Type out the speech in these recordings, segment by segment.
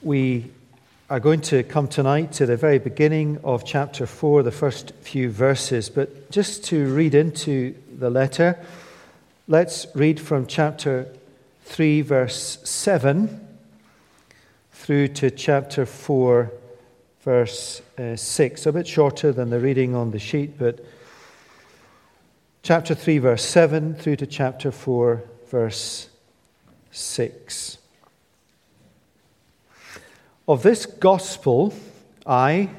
We are going to come tonight to the very beginning of chapter 4, the first few verses. But just to read into the letter, let's read from chapter 3, verse 7, through to chapter 4, verse uh, 6. A bit shorter than the reading on the sheet, but chapter 3, verse 7, through to chapter 4, verse 6. Of this gospel, I,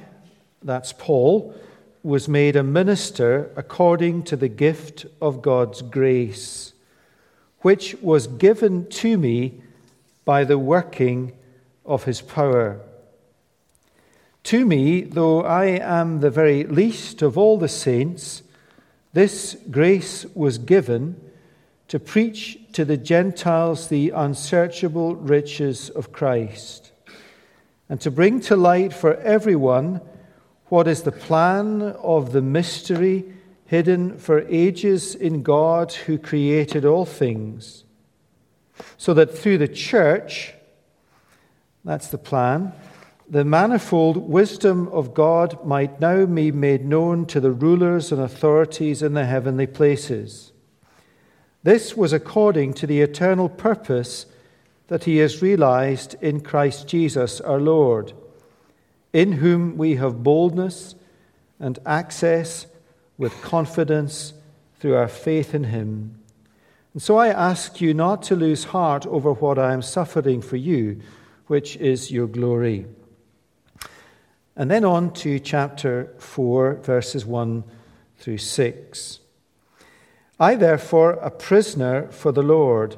that's Paul, was made a minister according to the gift of God's grace, which was given to me by the working of his power. To me, though I am the very least of all the saints, this grace was given to preach to the Gentiles the unsearchable riches of Christ and to bring to light for everyone what is the plan of the mystery hidden for ages in God who created all things, so that through the church, that's the plan, the manifold wisdom of God might now be made known to the rulers and authorities in the heavenly places. This was according to the eternal purpose that he is realized in Christ Jesus our Lord, in whom we have boldness and access with confidence through our faith in him. And so I ask you not to lose heart over what I am suffering for you, which is your glory. And then on to chapter 4, verses 1 through 6. I, therefore, a prisoner for the Lord,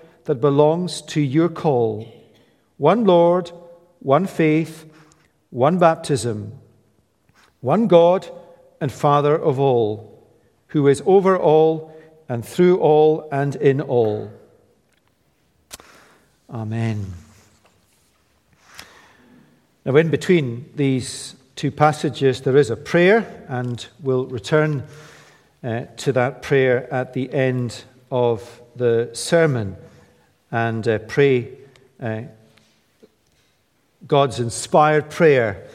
that belongs to your call one Lord, one faith, one baptism, one God and Father of all, who is over all and through all and in all. Amen. Now, in between these two passages, there is a prayer, and we'll return uh, to that prayer at the end of the sermon and uh, pray uh, God's inspired prayer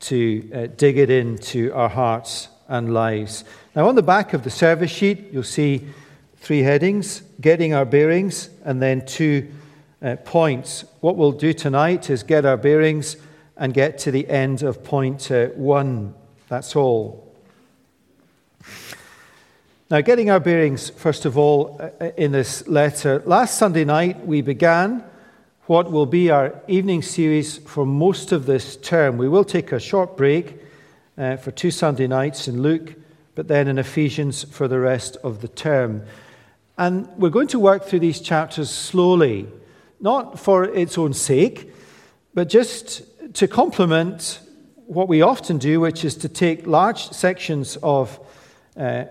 to uh, dig it into our hearts and lives. Now, on the back of the service sheet, you'll see three headings getting our bearings, and then two uh, points. What we'll do tonight is get our bearings and get to the end of point uh, one. That's all. Now, getting our bearings, first of all, uh, uh, in this letter. Last Sunday night, we began what will be our evening series for most of this term. We will take a short break uh, for two Sunday nights in Luke, but then in Ephesians for the rest of the term. And we're going to work through these chapters slowly, not for its own sake, but just to complement what we often do, which is to take large sections of uh,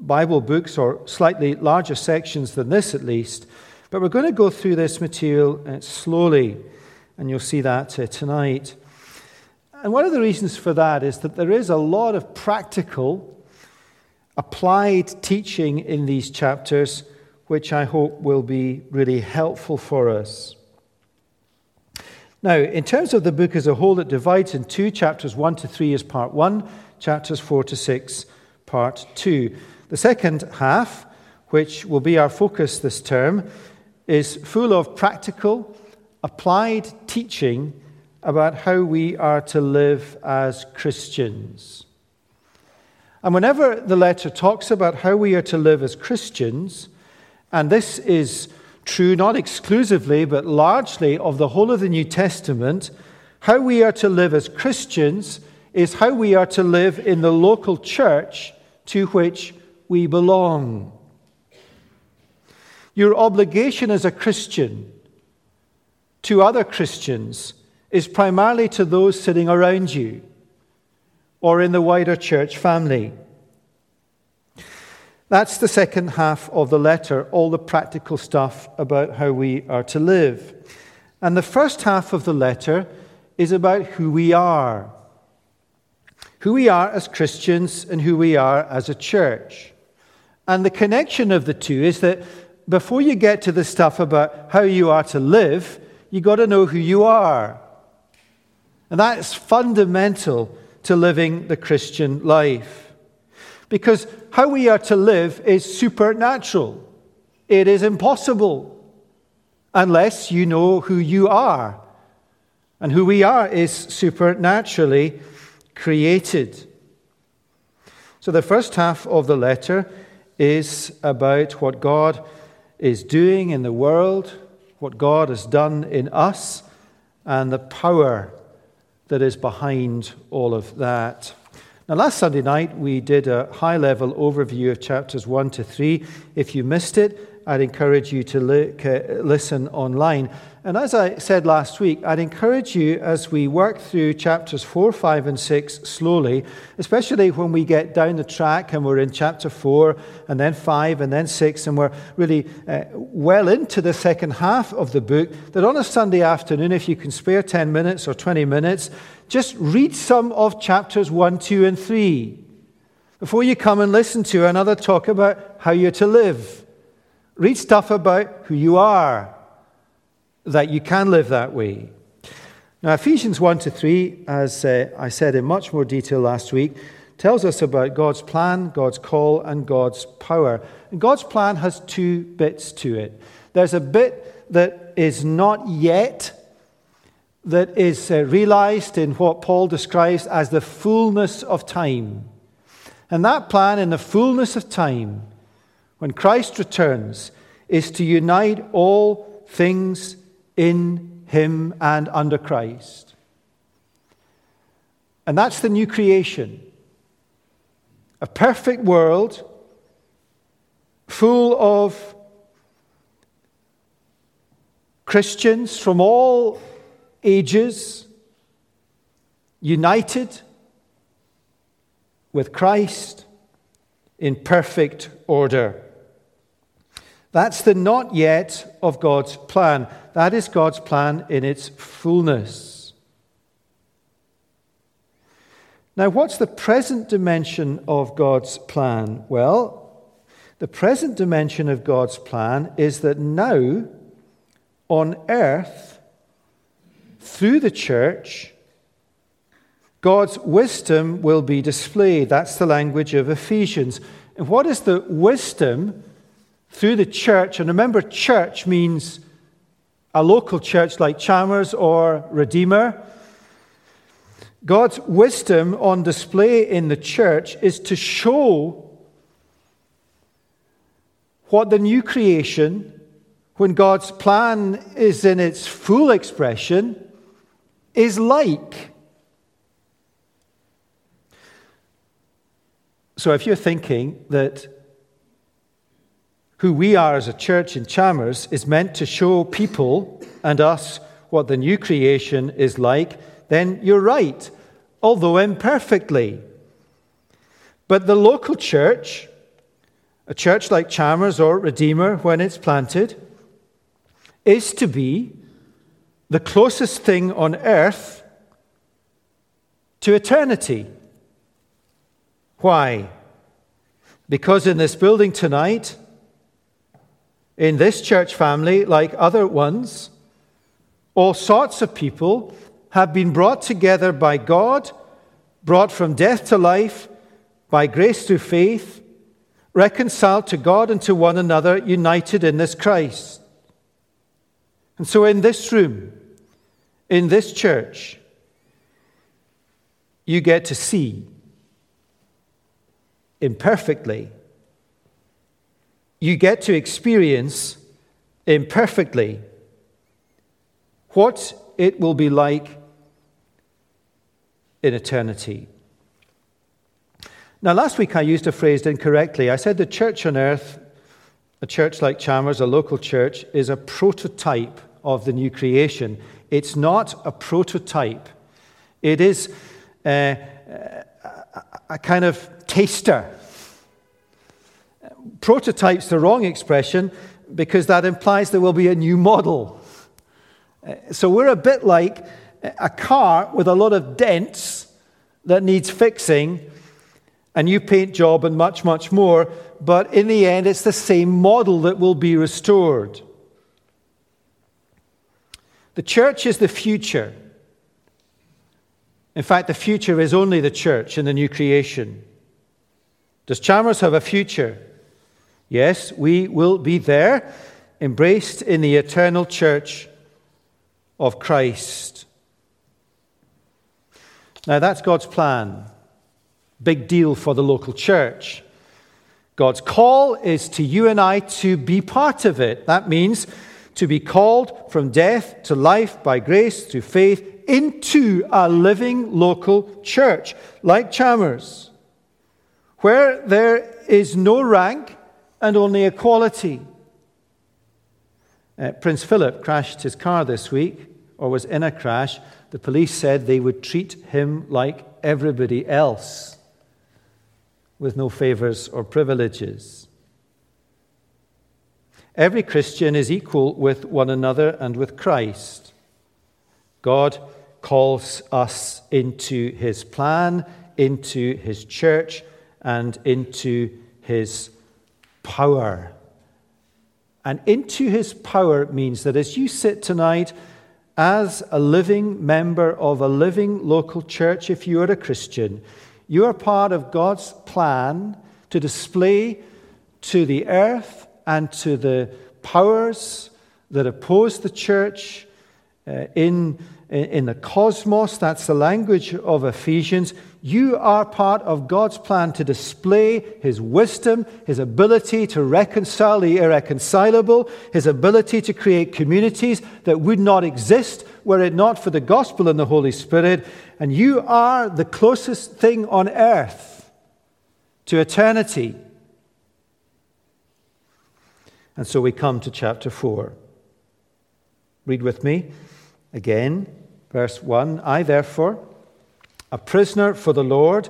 Bible books, or slightly larger sections than this at least. But we're going to go through this material uh, slowly, and you'll see that uh, tonight. And one of the reasons for that is that there is a lot of practical, applied teaching in these chapters, which I hope will be really helpful for us. Now, in terms of the book as a whole, it divides in two chapters 1 to 3 is part 1, chapters 4 to 6, part 2. The second half, which will be our focus this term, is full of practical, applied teaching about how we are to live as Christians. And whenever the letter talks about how we are to live as Christians, and this is true not exclusively, but largely of the whole of the New Testament, how we are to live as Christians is how we are to live in the local church to which we belong. Your obligation as a Christian to other Christians is primarily to those sitting around you or in the wider church family. That's the second half of the letter, all the practical stuff about how we are to live. And the first half of the letter is about who we are who we are as Christians and who we are as a church. And the connection of the two is that before you get to the stuff about how you are to live, you've got to know who you are. And that is fundamental to living the Christian life. Because how we are to live is supernatural, it is impossible unless you know who you are. And who we are is supernaturally created. So the first half of the letter is about what God is doing in the world, what God has done in us, and the power that is behind all of that. Now, last Sunday night, we did a high level overview of chapters 1 to 3. If you missed it, I'd encourage you to look, uh, listen online. And as I said last week, I'd encourage you as we work through chapters 4, 5, and 6 slowly, especially when we get down the track and we're in chapter 4, and then 5, and then 6, and we're really uh, well into the second half of the book, that on a Sunday afternoon, if you can spare 10 minutes or 20 minutes, just read some of chapters 1, 2, and 3 before you come and listen to another talk about how you're to live. Read stuff about who you are that you can live that way. Now, Ephesians 1 to 3, as uh, I said in much more detail last week, tells us about God's plan, God's call, and God's power. And God's plan has two bits to it. There's a bit that is not yet, that is uh, realized in what Paul describes as the fullness of time. And that plan, in the fullness of time, when Christ returns, is to unite all things in Him and under Christ. And that's the new creation. A perfect world full of Christians from all ages, united with Christ in perfect order. That's the not yet of God's plan. That is God's plan in its fullness. Now, what's the present dimension of God's plan? Well, the present dimension of God's plan is that now, on earth, through the church, God's wisdom will be displayed. That's the language of Ephesians. And what is the wisdom through the church? And remember, church means a local church like Chalmers or Redeemer. God's wisdom on display in the church is to show what the new creation, when God's plan is in its full expression, is like. So if you're thinking that who we are as a church in Chalmers is meant to show people and us what the new creation is like, then you're right, although imperfectly. But the local church, a church like Chalmers or Redeemer when it's planted, is to be the closest thing on earth to eternity. Why? Because in this building tonight, in this church family, like other ones, all sorts of people have been brought together by God, brought from death to life, by grace through faith, reconciled to God and to one another, united in this Christ. And so, in this room, in this church, you get to see imperfectly you get to experience imperfectly what it will be like in eternity. Now, last week I used a phrase incorrectly. I said the church on earth, a church like Chalmers, a local church, is a prototype of the new creation. It's not a prototype, it is a, a, a kind of taster. Prototype's the wrong expression because that implies there will be a new model. Uh, so we're a bit like a car with a lot of dents that needs fixing, a new paint job, and much, much more. But in the end, it's the same model that will be restored. The church is the future. In fact, the future is only the church in the new creation. Does Chalmers have a future? Yes, we will be there, embraced in the eternal church of Christ. Now, that's God's plan. Big deal for the local church. God's call is to you and I to be part of it. That means to be called from death to life by grace through faith into a living local church, like Chalmers, where there is no rank and only equality. Uh, Prince Philip crashed his car this week, or was in a crash. The police said they would treat him like everybody else, with no favors or privileges. Every Christian is equal with one another and with Christ. God calls us into his plan, into his church, and into his power. And into his power means that as you sit tonight as a living member of a living local church, if you are a Christian, you are part of God's plan to display to the earth and to the powers that oppose the church uh, in, in the cosmos. That's the language of Ephesians. You are part of God's plan to display His wisdom, His ability to reconcile the irreconcilable, His ability to create communities that would not exist were it not for the gospel and the Holy Spirit. And you are the closest thing on earth to eternity. And so we come to chapter 4. Read with me again, verse 1 I therefore a prisoner for the Lord,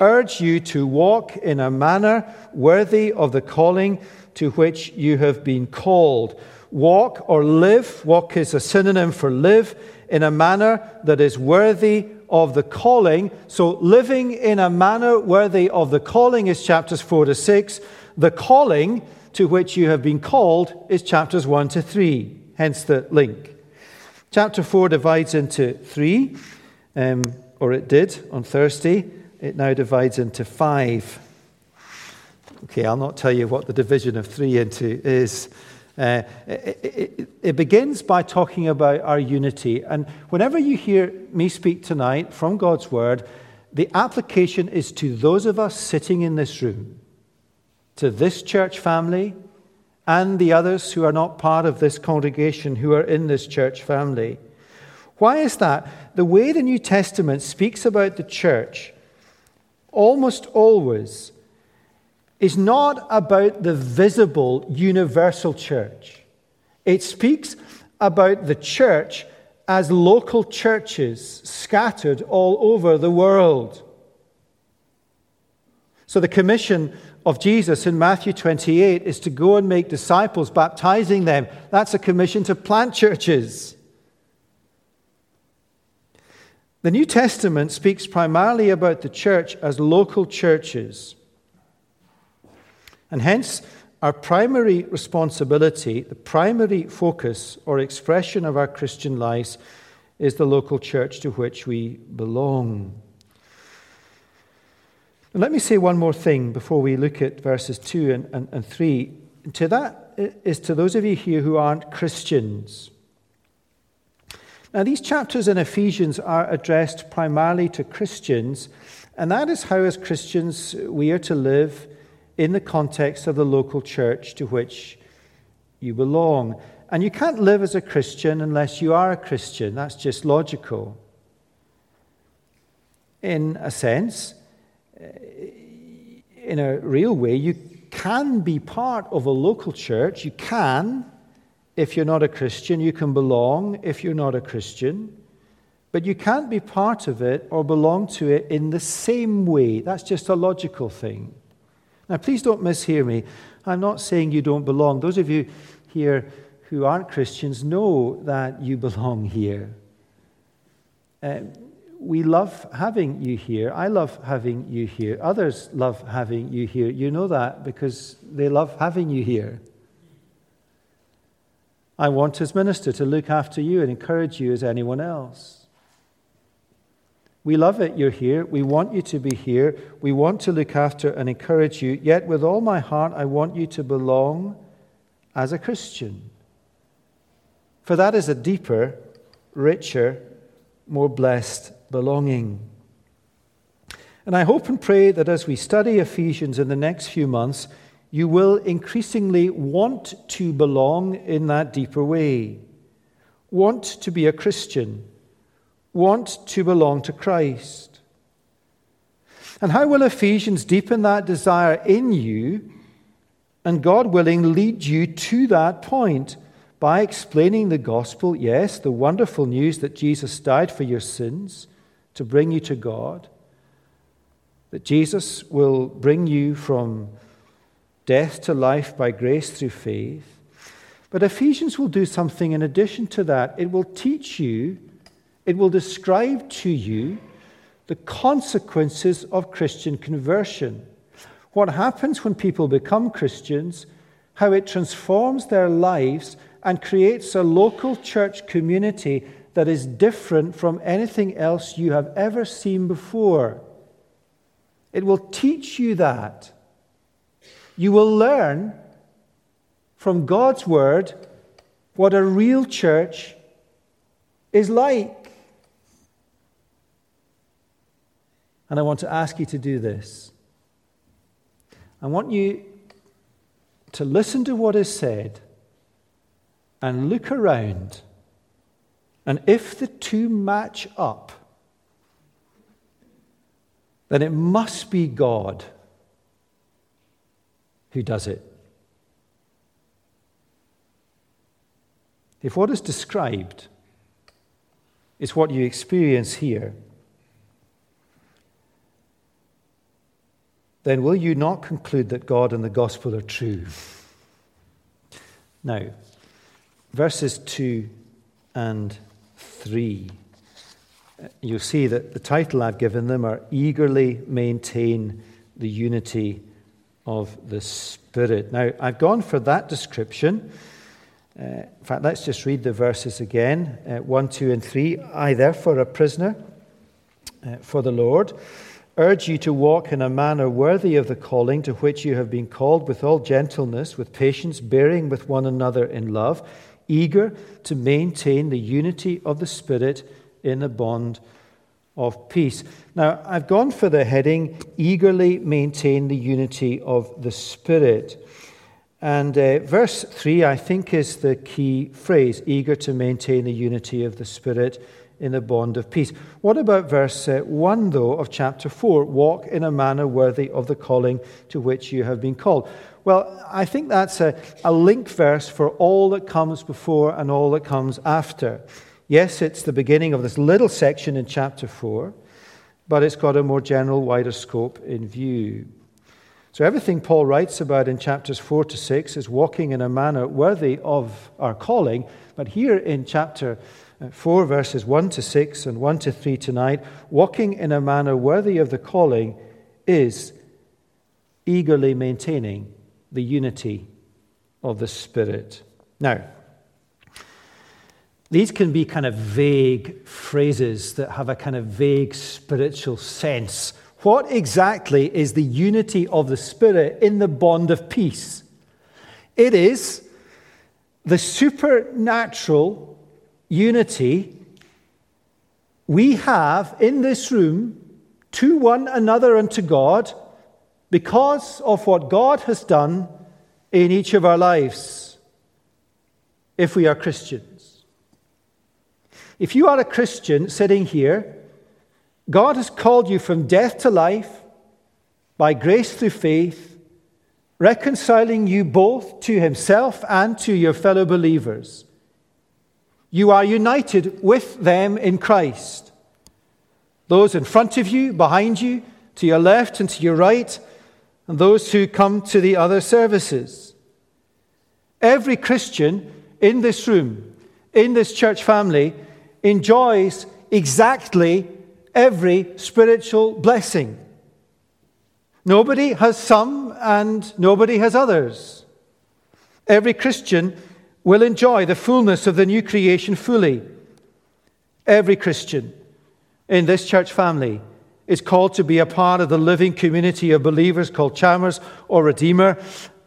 urge you to walk in a manner worthy of the calling to which you have been called. Walk or live, walk is a synonym for live, in a manner that is worthy of the calling. So, living in a manner worthy of the calling is chapters 4 to 6. The calling to which you have been called is chapters 1 to 3, hence the link. Chapter 4 divides into three. Um, or it did on Thursday. It now divides into five. Okay, I'll not tell you what the division of three into is. Uh, it, it, it, begins by talking about our unity. And whenever you hear me speak tonight from God's word, the application is to those of us sitting in this room, to this church family, and the others who are not part of this congregation who are in this church family. Why is that? The way the New Testament speaks about the church almost always is not about the visible universal church. It speaks about the church as local churches scattered all over the world. So, the commission of Jesus in Matthew 28 is to go and make disciples, baptizing them. That's a commission to plant churches. The New Testament speaks primarily about the church as local churches. And hence, our primary responsibility, the primary focus or expression of our Christian lives, is the local church to which we belong. Let me say one more thing before we look at verses 2 and, and, and 3. To that is to those of you here who aren't Christians. Now, these chapters in Ephesians are addressed primarily to Christians, and that is how, as Christians, we are to live in the context of the local church to which you belong. And you can't live as a Christian unless you are a Christian. That's just logical. In a sense, in a real way, you can be part of a local church. You can if you're not a Christian. You can belong if you're not a Christian. But you can't be part of it or belong to it in the same way. That's just a logical thing. Now, please don't mishear me. I'm not saying you don't belong. Those of you here who aren't Christians know that you belong here. Uh, we love having you here. I love having you here. Others love having you here. You know that because they love having you here. I want, as minister, to look after you and encourage you as anyone else. We love it you're here. We want you to be here. We want to look after and encourage you. Yet, with all my heart, I want you to belong as a Christian. For that is a deeper, richer, more blessed belonging. And I hope and pray that as we study Ephesians in the next few months, you will increasingly want to belong in that deeper way, want to be a Christian, want to belong to Christ. And how will Ephesians deepen that desire in you and, God willing, lead you to that point? By explaining the gospel, yes, the wonderful news that Jesus died for your sins, to bring you to God, that Jesus will bring you from death to life by grace through faith. But Ephesians will do something in addition to that. It will teach you, it will describe to you the consequences of Christian conversion. What happens when people become Christians, how it transforms their lives and creates a local church community that is different from anything else you have ever seen before. It will teach you that. You will learn from God's Word what a real church is like. And I want to ask you to do this. I want you to listen to what is said and look around and if the two match up, then it must be God who does it. If what is described is what you experience here, then will you not conclude that God and the gospel are true? Now, verses 2 and 3. You'll see that the title I've given them are Eagerly Maintain the Unity of the Spirit. Now, I've gone for that description. Uh, in fact, let's just read the verses again uh, 1, 2, and 3. I, therefore, a prisoner uh, for the Lord, urge you to walk in a manner worthy of the calling to which you have been called, with all gentleness, with patience, bearing with one another in love eager to maintain the unity of the Spirit in the bond of peace. Now, I've gone for the heading, eagerly maintain the unity of the Spirit. And uh, verse 3, I think, is the key phrase eager to maintain the unity of the Spirit in the bond of peace. What about verse uh, 1, though, of chapter 4? Walk in a manner worthy of the calling to which you have been called. Well, I think that's a, a link verse for all that comes before and all that comes after. Yes, it's the beginning of this little section in chapter 4, but it's got a more general, wider scope in view. So, everything Paul writes about in chapters 4 to 6 is walking in a manner worthy of our calling. But here in chapter uh, 4, verses 1 to 6 and 1 to 3 tonight, walking in a manner worthy of the calling is eagerly maintaining the unity of the Spirit. Now, these can be kind of vague phrases that have a kind of vague spiritual sense. What exactly is the unity of the Spirit in the bond of peace? It is the supernatural unity we have in this room to one another and to God because of what God has done in each of our lives if we are Christians. If you are a Christian sitting here, God has called you from death to life by grace through faith, reconciling you both to himself and to your fellow believers. You are united with them in Christ. Those in front of you, behind you, to your left and to your right, and those who come to the other services. Every Christian in this room, in this church family, enjoys exactly every spiritual blessing. Nobody has some and nobody has others. Every Christian will enjoy the fullness of the new creation fully. Every Christian in this church family is called to be a part of the living community of believers called Chalmers or Redeemer,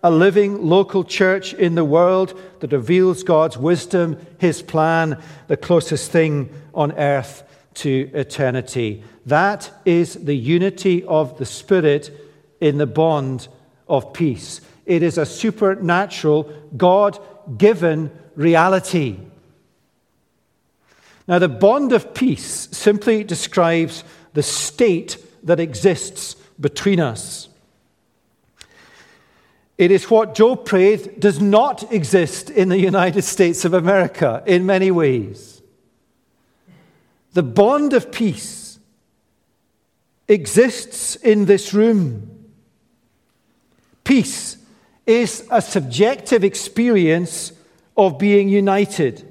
a living local church in the world that reveals God's wisdom, His plan, the closest thing on earth to eternity. That is the unity of the Spirit in the bond of peace. It is a supernatural, God given reality. Now, the bond of peace simply describes the state that exists between us. It is what Job prayed does not exist in the United States of America in many ways. The bond of peace exists in this room. Peace is a subjective experience of being united.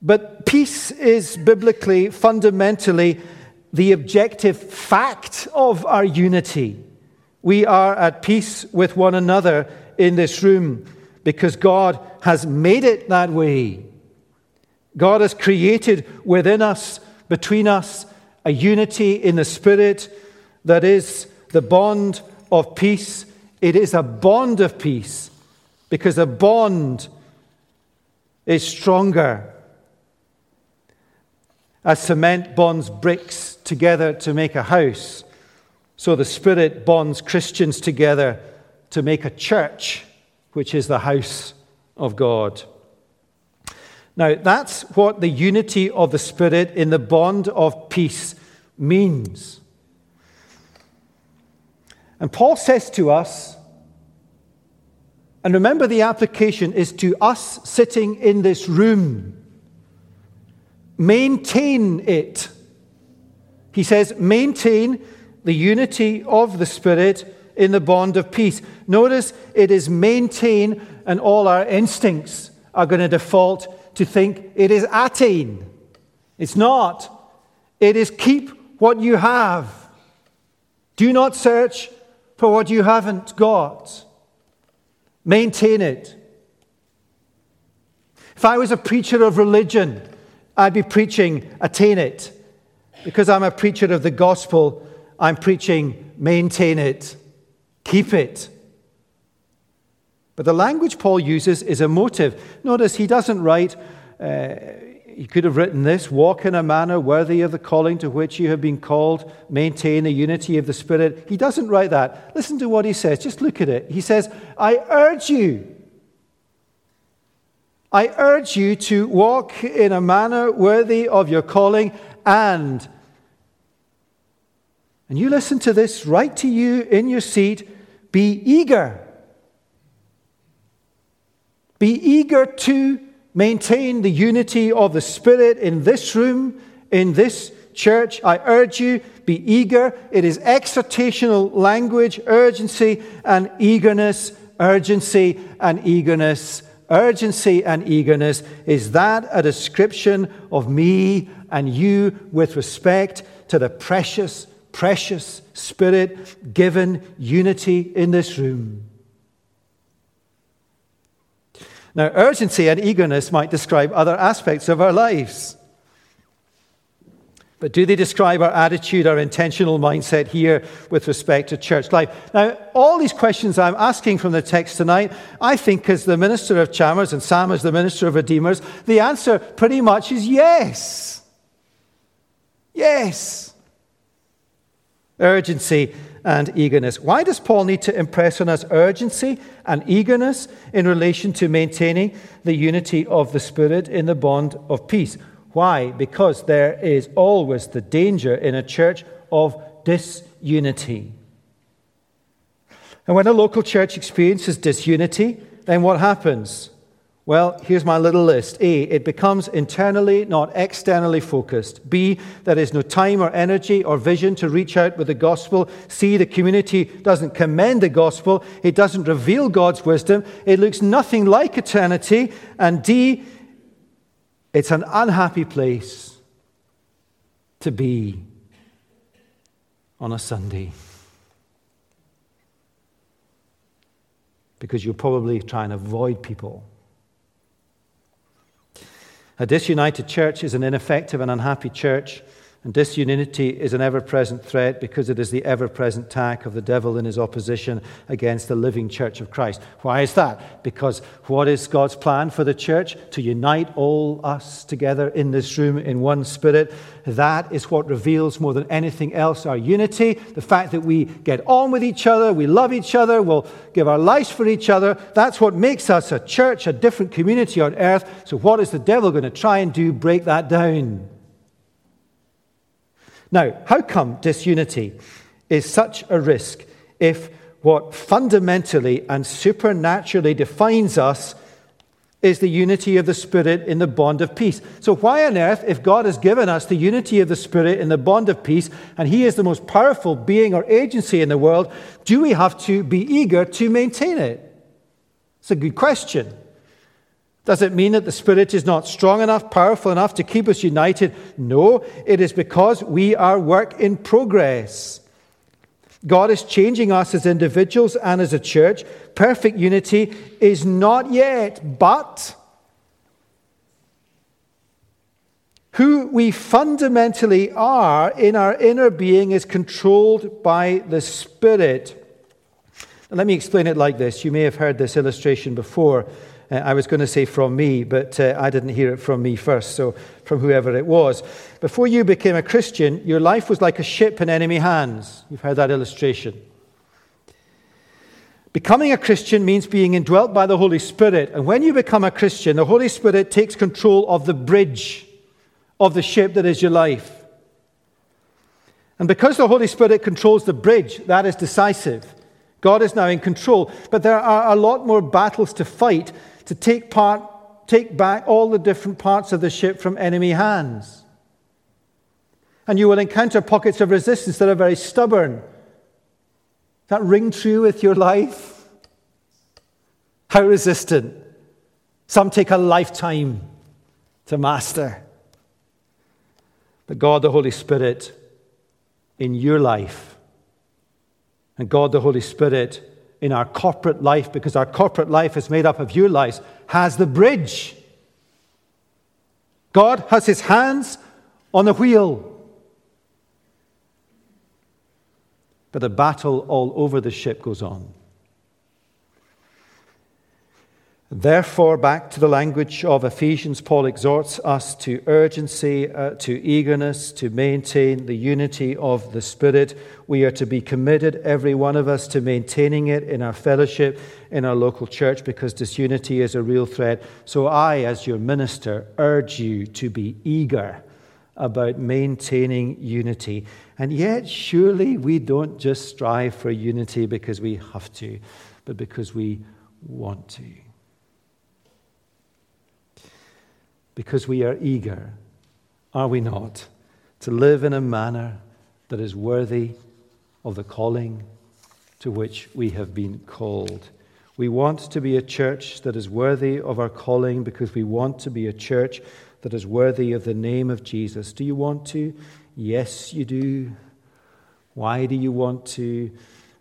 But peace is biblically, fundamentally, the objective fact of our unity. We are at peace with one another in this room because God has made it that way. God has created within us, between us, a unity in the Spirit that is the bond of peace. It is a bond of peace because a bond is stronger. As cement bonds bricks together to make a house, so the Spirit bonds Christians together to make a church, which is the house of God. Now, that's what the unity of the Spirit in the bond of peace means. And Paul says to us, and remember the application is to us sitting in this room. Maintain it. He says, maintain the unity of the Spirit in the bond of peace. Notice it is maintain, and all our instincts are going to default to think it is attain. It's not. It is keep what you have. Do not search for what you haven't got. Maintain it. If I was a preacher of religion, I'd be preaching attain it. Because I'm a preacher of the gospel, I'm preaching maintain it, keep it. But the language Paul uses is emotive. Notice he doesn't write, uh, he could have written this walk in a manner worthy of the calling to which you have been called, maintain the unity of the Spirit. He doesn't write that. Listen to what he says. Just look at it. He says, I urge you. I urge you to walk in a manner worthy of your calling and. And you listen to this right to you in your seat. Be eager. Be eager to maintain the unity of the Spirit in this room, in this church. I urge you, be eager. It is exhortational language, urgency and eagerness, urgency and eagerness. Urgency and eagerness. Is that a description of me and you with respect to the precious, precious Spirit given unity in this room? Now, urgency and eagerness might describe other aspects of our lives. But do they describe our attitude, our intentional mindset here with respect to church life? Now, all these questions I'm asking from the text tonight, I think, as the minister of Chalmers and Sam as the minister of Redeemers, the answer pretty much is yes. Yes. Urgency and eagerness. Why does Paul need to impress on us urgency and eagerness in relation to maintaining the unity of the Spirit in the bond of peace? Why? Because there is always the danger in a church of disunity. And when a local church experiences disunity, then what happens? Well, here's my little list. A, it becomes internally, not externally focused. B, there is no time or energy or vision to reach out with the gospel. C, the community doesn't commend the gospel. It doesn't reveal God's wisdom. It looks nothing like eternity. And D, it's an unhappy place to be on a Sunday. Because you're probably trying to avoid people a disunited church is an ineffective and unhappy church, and disunity is an ever present threat because it is the ever present attack of the devil in his opposition against the living church of Christ. Why is that? Because what is God's plan for the church? To unite all us together in this room in one spirit. That is what reveals more than anything else our unity, the fact that we get on with each other, we love each other, we'll give our lives for each other. That's what makes us a church, a different community on earth. So, what is the devil going to try and do? Break that down. Now, how come disunity is such a risk if what fundamentally and supernaturally defines us is the unity of the Spirit in the bond of peace. So, why on earth, if God has given us the unity of the Spirit in the bond of peace, and He is the most powerful being or agency in the world, do we have to be eager to maintain it? It's a good question. Does it mean that the Spirit is not strong enough, powerful enough to keep us united? No, it is because we are work in progress. God is changing us as individuals and as a church. Perfect unity is not yet, but who we fundamentally are in our inner being is controlled by the Spirit. let me explain it like this. You may have heard this illustration before. Uh, I was going to say from me, but uh, I didn't hear it from me first, so from whoever it was. Before you became a Christian, your life was like a ship in enemy hands. You've heard that illustration. Becoming a Christian means being indwelt by the Holy Spirit. And when you become a Christian, the Holy Spirit takes control of the bridge of the ship that is your life. And because the Holy Spirit controls the bridge, that is decisive. God is now in control. But there are a lot more battles to fight to take, part, take back all the different parts of the ship from enemy hands. And you will encounter pockets of resistance that are very stubborn. That ring true with your life? How resistant? Some take a lifetime to master. But God, the Holy Spirit, in your life, and God, the Holy Spirit, in our corporate life, because our corporate life is made up of your lives, has the bridge. God has his hands on the wheel. But the battle all over the ship goes on. Therefore, back to the language of Ephesians, Paul exhorts us to urgency, uh, to eagerness, to maintain the unity of the Spirit. We are to be committed, every one of us, to maintaining it in our fellowship, in our local church, because disunity is a real threat. So, I, as your minister, urge you to be eager about maintaining unity. And yet, surely we don't just strive for unity because we have to, but because we want to. Because we are eager, are we not, to live in a manner that is worthy of the calling to which we have been called. We want to be a church that is worthy of our calling because we want to be a church that is worthy of the name of Jesus. Do you want to? Yes, you do. Why do you want to?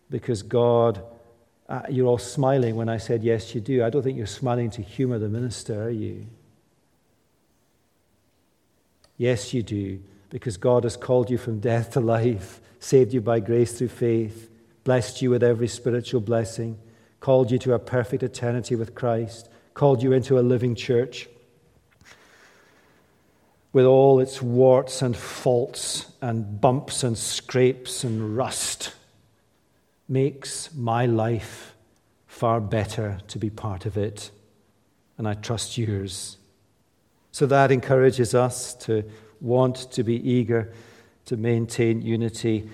Because God, uh, you're all smiling when I said yes, you do. I don't think you're smiling to humor the minister, are you? Yes, you do, because God has called you from death to life, saved you by grace through faith, blessed you with every spiritual blessing, called you to a perfect eternity with Christ, called you into a living church with all its warts and faults and bumps and scrapes and rust, makes my life far better to be part of it. And I trust yours. So that encourages us to want to be eager to maintain unity.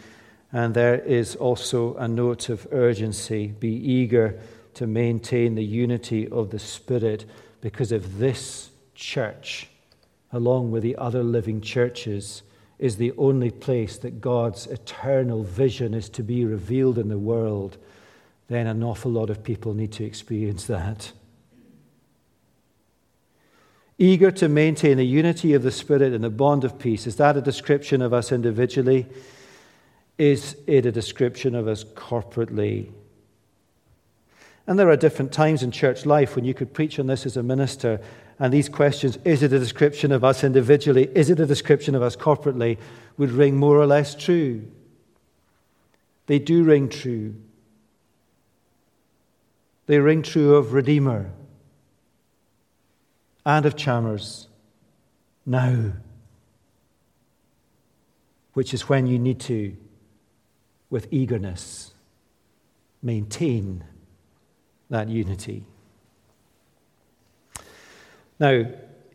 And there is also a note of urgency. Be eager to maintain the unity of the Spirit because if this church, along with the other living churches, is the only place that God's eternal vision is to be revealed in the world, then an awful lot of people need to experience that. Eager to maintain the unity of the Spirit and the bond of peace. Is that a description of us individually? Is it a description of us corporately? And there are different times in church life when you could preach on this as a minister. And these questions is it a description of us individually? Is it a description of us corporately? would ring more or less true. They do ring true. They ring true of Redeemer and of Chalmers now, which is when you need to, with eagerness, maintain that unity. Now,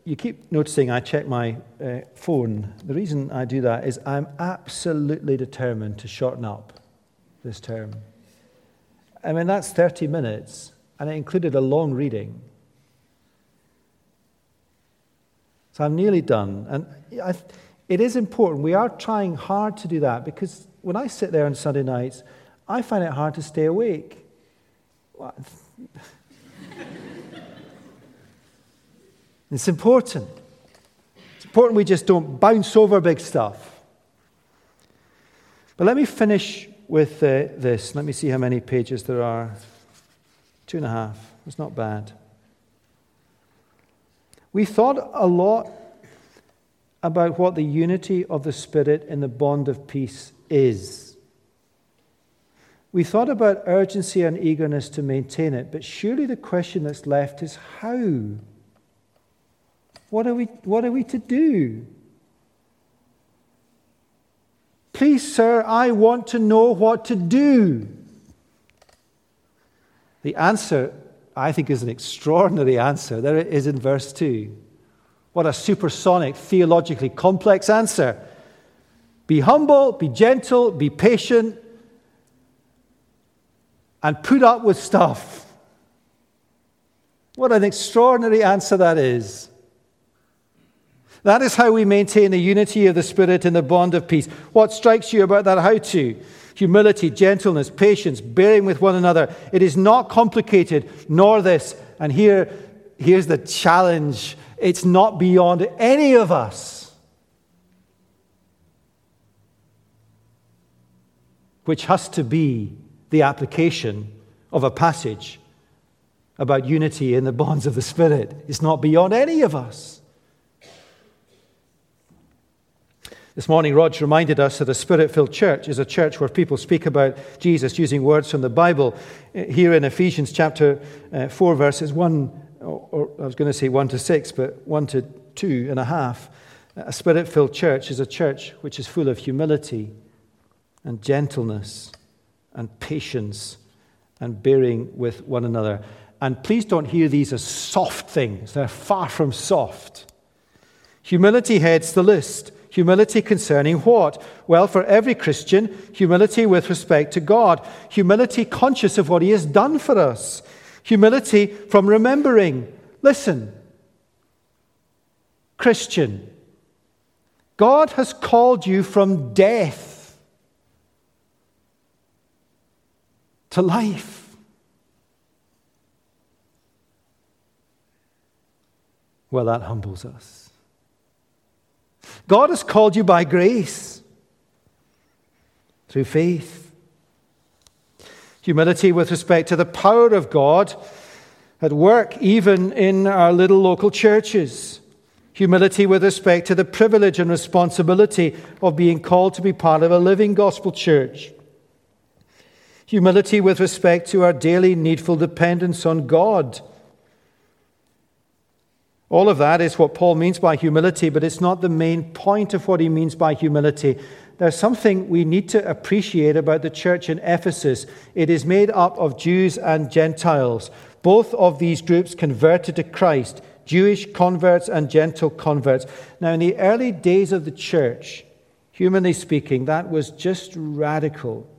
you keep noticing I check my uh, phone. The reason I do that is I'm absolutely determined to shorten up this term. I mean, that's 30 minutes, and it included a long reading. So I'm nearly done. And I, it is important. We are trying hard to do that because when I sit there on Sunday nights, I find it hard to stay awake. it's important. It's important we just don't bounce over big stuff. But let me finish with uh, this. Let me see how many pages there are. Two and a half. It's not bad. We thought a lot about what the unity of the Spirit in the bond of peace is. We thought about urgency and eagerness to maintain it, but surely the question that's left is how? What are we, what are we to do? Please, sir, I want to know what to do. The answer, I think, is an extraordinary answer. There it is in verse 2. What a supersonic, theologically complex answer. Be humble, be gentle, be patient, and put up with stuff. What an extraordinary answer that is. That is how we maintain the unity of the Spirit in the bond of peace. What strikes you about that how to? Humility, gentleness, patience, bearing with one another. It is not complicated, nor this. And here, here's the challenge it's not beyond any of us. Which has to be the application of a passage about unity in the bonds of the Spirit. It's not beyond any of us. This morning, Rog reminded us that a spirit filled church is a church where people speak about Jesus using words from the Bible. Here in Ephesians chapter uh, 4, verses 1, or, I was going to say 1 to 6, but 1 to 2 and a half. A spirit filled church is a church which is full of humility and gentleness and patience and bearing with one another. And please don't hear these as soft things, they're far from soft. Humility heads the list. Humility concerning what? Well, for every Christian, humility with respect to God, humility conscious of what He has done for us, humility from remembering. Listen, Christian, God has called you from death to life. Well, that humbles us. God has called you by grace through faith. Humility with respect to the power of God at work, even in our little local churches. Humility with respect to the privilege and responsibility of being called to be part of a living gospel church humility with respect to our daily needful dependence on God. All of that is what Paul means by humility, but it's not the main point of what he means by humility. There's something we need to appreciate about the church in Ephesus. It is made up of Jews and Gentiles. Both of these groups converted to Christ, Jewish converts and Gentile converts. Now, in the early days of the church, Humanly speaking, that was just radical.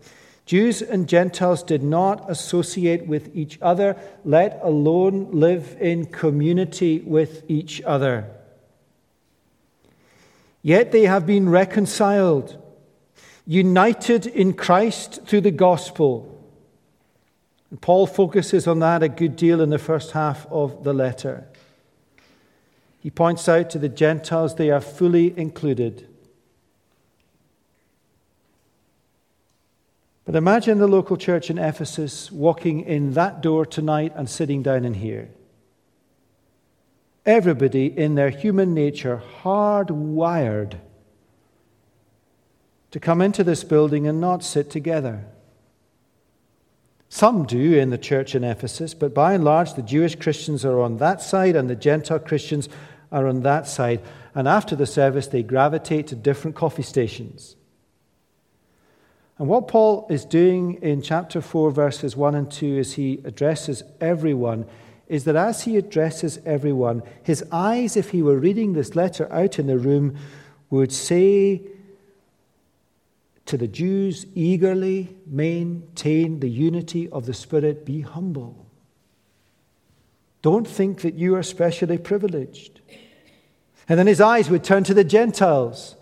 Jews and Gentiles did not associate with each other, let alone live in community with each other. Yet they have been reconciled, united in Christ through the gospel. And Paul focuses on that a good deal in the first half of the letter. He points out to the Gentiles they are fully included. But imagine the local church in Ephesus walking in that door tonight and sitting down in here. Everybody in their human nature hardwired to come into this building and not sit together. Some do in the church in Ephesus, but by and large, the Jewish Christians are on that side and the Gentile Christians are on that side. And after the service, they gravitate to different coffee stations. And what Paul is doing in chapter 4, verses 1 and 2, as he addresses everyone, is that as he addresses everyone, his eyes, if he were reading this letter out in the room, would say to the Jews, eagerly maintain the unity of the Spirit, be humble. Don't think that you are specially privileged. And then his eyes would turn to the Gentiles.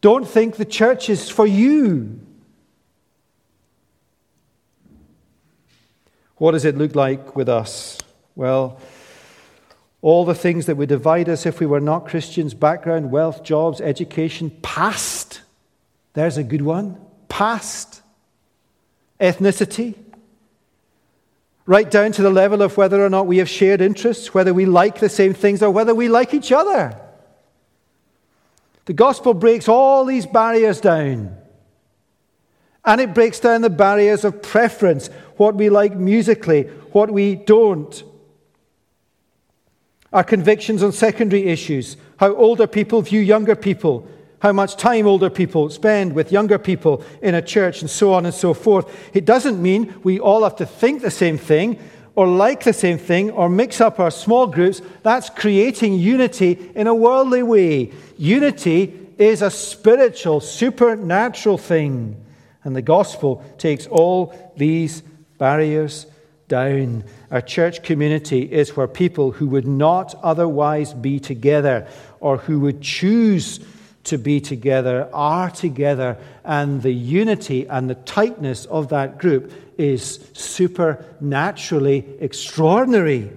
Don't think the church is for you. What does it look like with us? Well, all the things that would divide us if we were not Christians background, wealth, jobs, education, past. There's a good one. Past. Ethnicity. Right down to the level of whether or not we have shared interests, whether we like the same things, or whether we like each other. The gospel breaks all these barriers down. And it breaks down the barriers of preference, what we like musically, what we don't. Our convictions on secondary issues, how older people view younger people, how much time older people spend with younger people in a church, and so on and so forth. It doesn't mean we all have to think the same thing or like the same thing or mix up our small groups. That's creating unity in a worldly way. Unity is a spiritual, supernatural thing. And the gospel takes all these barriers down. Our church community is where people who would not otherwise be together or who would choose to be together are together, and the unity and the tightness of that group is supernaturally extraordinary.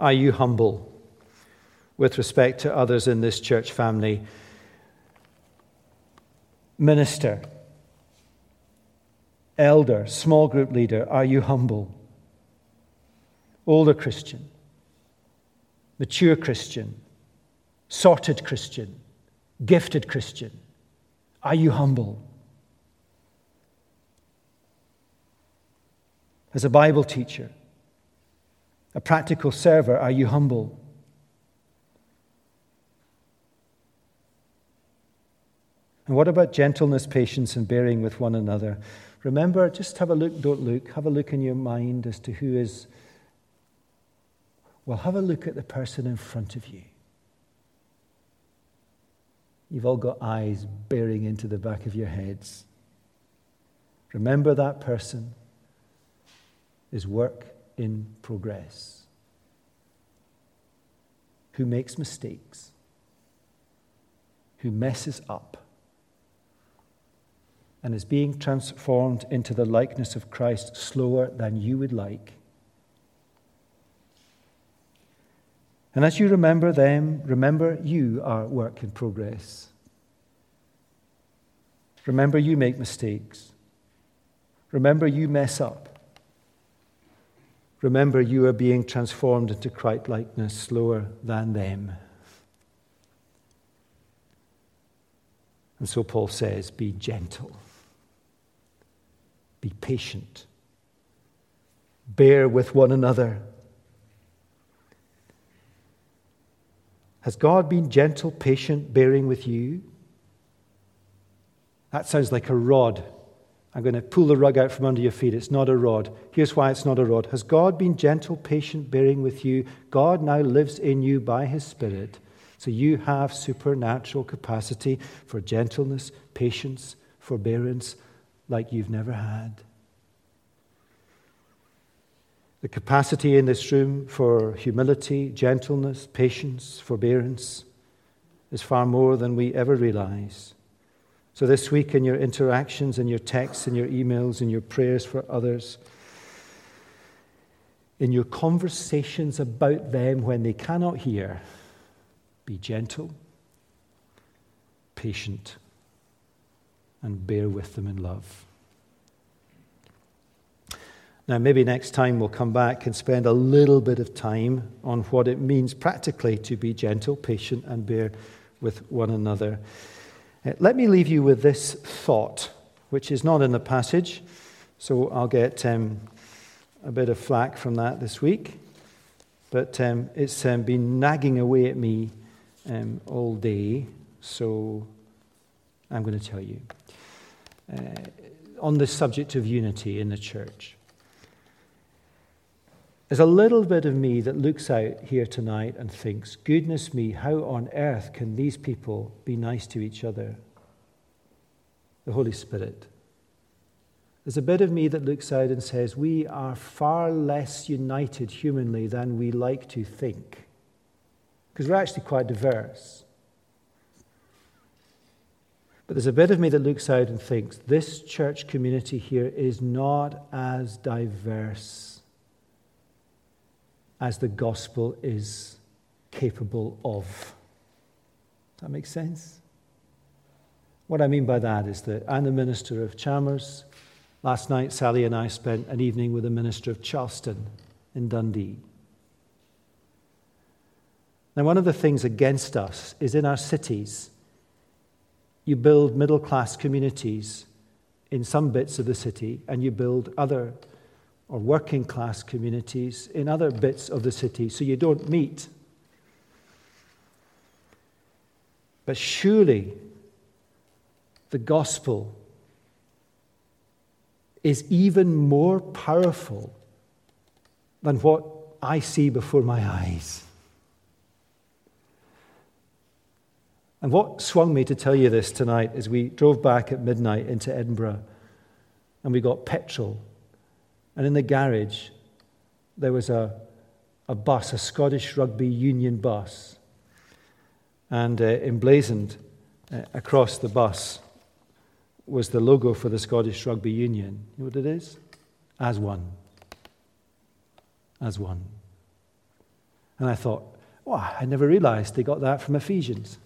Are you humble with respect to others in this church family? Minister, elder, small group leader, are you humble? Older Christian, mature Christian, sorted Christian, gifted Christian, are you humble? As a Bible teacher, a practical server, are you humble? And what about gentleness, patience, and bearing with one another? Remember, just have a look, don't look, have a look in your mind as to who is. Well, have a look at the person in front of you. You've all got eyes bearing into the back of your heads. Remember that person is work in progress, who makes mistakes, who messes up and is being transformed into the likeness of Christ slower than you would like. And as you remember them, remember you are work in progress. Remember you make mistakes. Remember you mess up. Remember you are being transformed into Christ likeness slower than them. And so Paul says, be gentle. Be patient. Bear with one another. Has God been gentle, patient, bearing with you? That sounds like a rod I'm going to pull the rug out from under your feet. It's not a rod. Here's why it's not a rod. Has God been gentle, patient, bearing with you? God now lives in you by his Spirit. So you have supernatural capacity for gentleness, patience, forbearance like you've never had. The capacity in this room for humility, gentleness, patience, forbearance is far more than we ever realize. So, this week, in your interactions, in your texts, in your emails, in your prayers for others, in your conversations about them when they cannot hear, be gentle, patient, and bear with them in love. Now, maybe next time we'll come back and spend a little bit of time on what it means practically to be gentle, patient, and bear with one another. Uh, let me leave you with this thought, which is not in the passage, so I'll get um, a bit of flack from that this week. But um, it's um, been nagging away at me um, all day, so I'm going to tell you. Uh, on the subject of unity in the church. There's a little bit of me that looks out here tonight and thinks, goodness me, how on earth can these people be nice to each other? The Holy Spirit. There's a bit of me that looks out and says, we are far less united humanly than we like to think, because we're actually quite diverse. But there's a bit of me that looks out and thinks, this church community here is not as diverse as the gospel is capable of. Does that make sense? What I mean by that is that I'm the minister of Chalmers. Last night, Sally and I spent an evening with the minister of Charleston in Dundee. Now, one of the things against us is in our cities, you build middle class communities in some bits of the city, and you build other or working class communities in other bits of the city, so you don't meet. But surely the gospel is even more powerful than what I see before my eyes. And what swung me to tell you this tonight is we drove back at midnight into Edinburgh and we got petrol and in the garage, there was a, a bus, a Scottish Rugby Union bus. And uh, emblazoned uh, across the bus was the logo for the Scottish Rugby Union. You know what it is? As one. As one. And I thought, wow, I never realized they got that from Ephesians.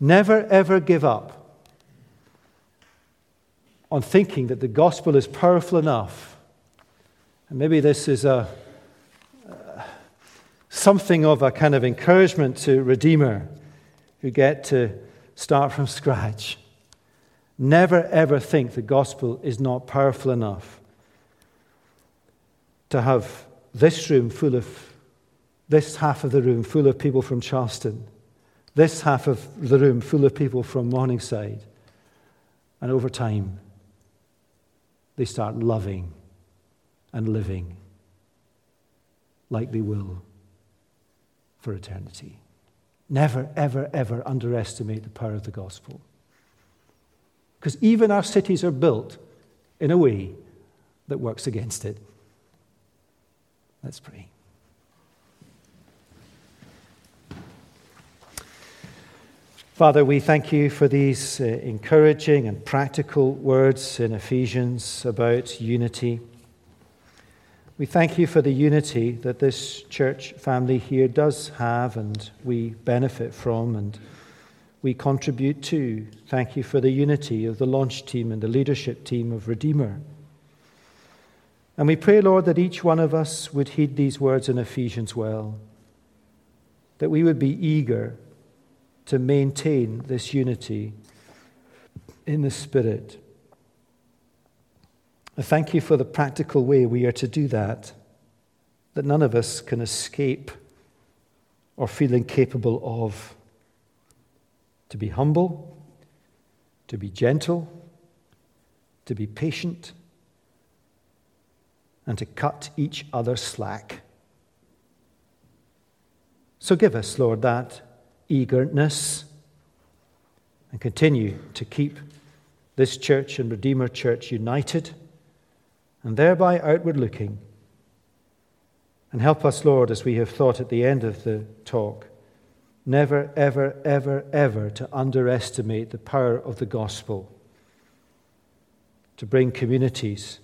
Never ever give up on thinking that the gospel is powerful enough. And maybe this is a, uh, something of a kind of encouragement to Redeemer who get to start from scratch. Never ever think the gospel is not powerful enough to have this room full of, this half of the room full of people from Charleston, this half of the room full of people from Morningside, and over time, they start loving and living like they will for eternity. Never, ever, ever underestimate the power of the gospel. Because even our cities are built in a way that works against it. Let's pray. Father, we thank you for these uh, encouraging and practical words in Ephesians about unity. We thank you for the unity that this church family here does have and we benefit from and we contribute to. Thank you for the unity of the launch team and the leadership team of Redeemer. And we pray, Lord, that each one of us would heed these words in Ephesians well, that we would be eager to maintain this unity in the Spirit. I thank you for the practical way we are to do that, that none of us can escape or feel incapable of. To be humble, to be gentle, to be patient, and to cut each other slack. So give us, Lord, that eagerness and continue to keep this church and Redeemer Church united and thereby outward looking. And help us, Lord, as we have thought at the end of the talk, never, ever, ever, ever to underestimate the power of the gospel to bring communities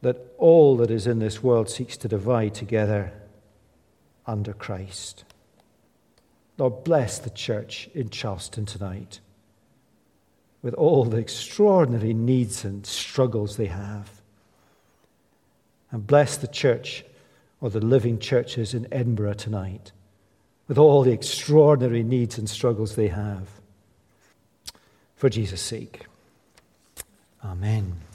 that all that is in this world seeks to divide together under Christ. Lord, bless the church in Charleston tonight with all the extraordinary needs and struggles they have. And bless the church or the living churches in Edinburgh tonight with all the extraordinary needs and struggles they have. For Jesus' sake. Amen.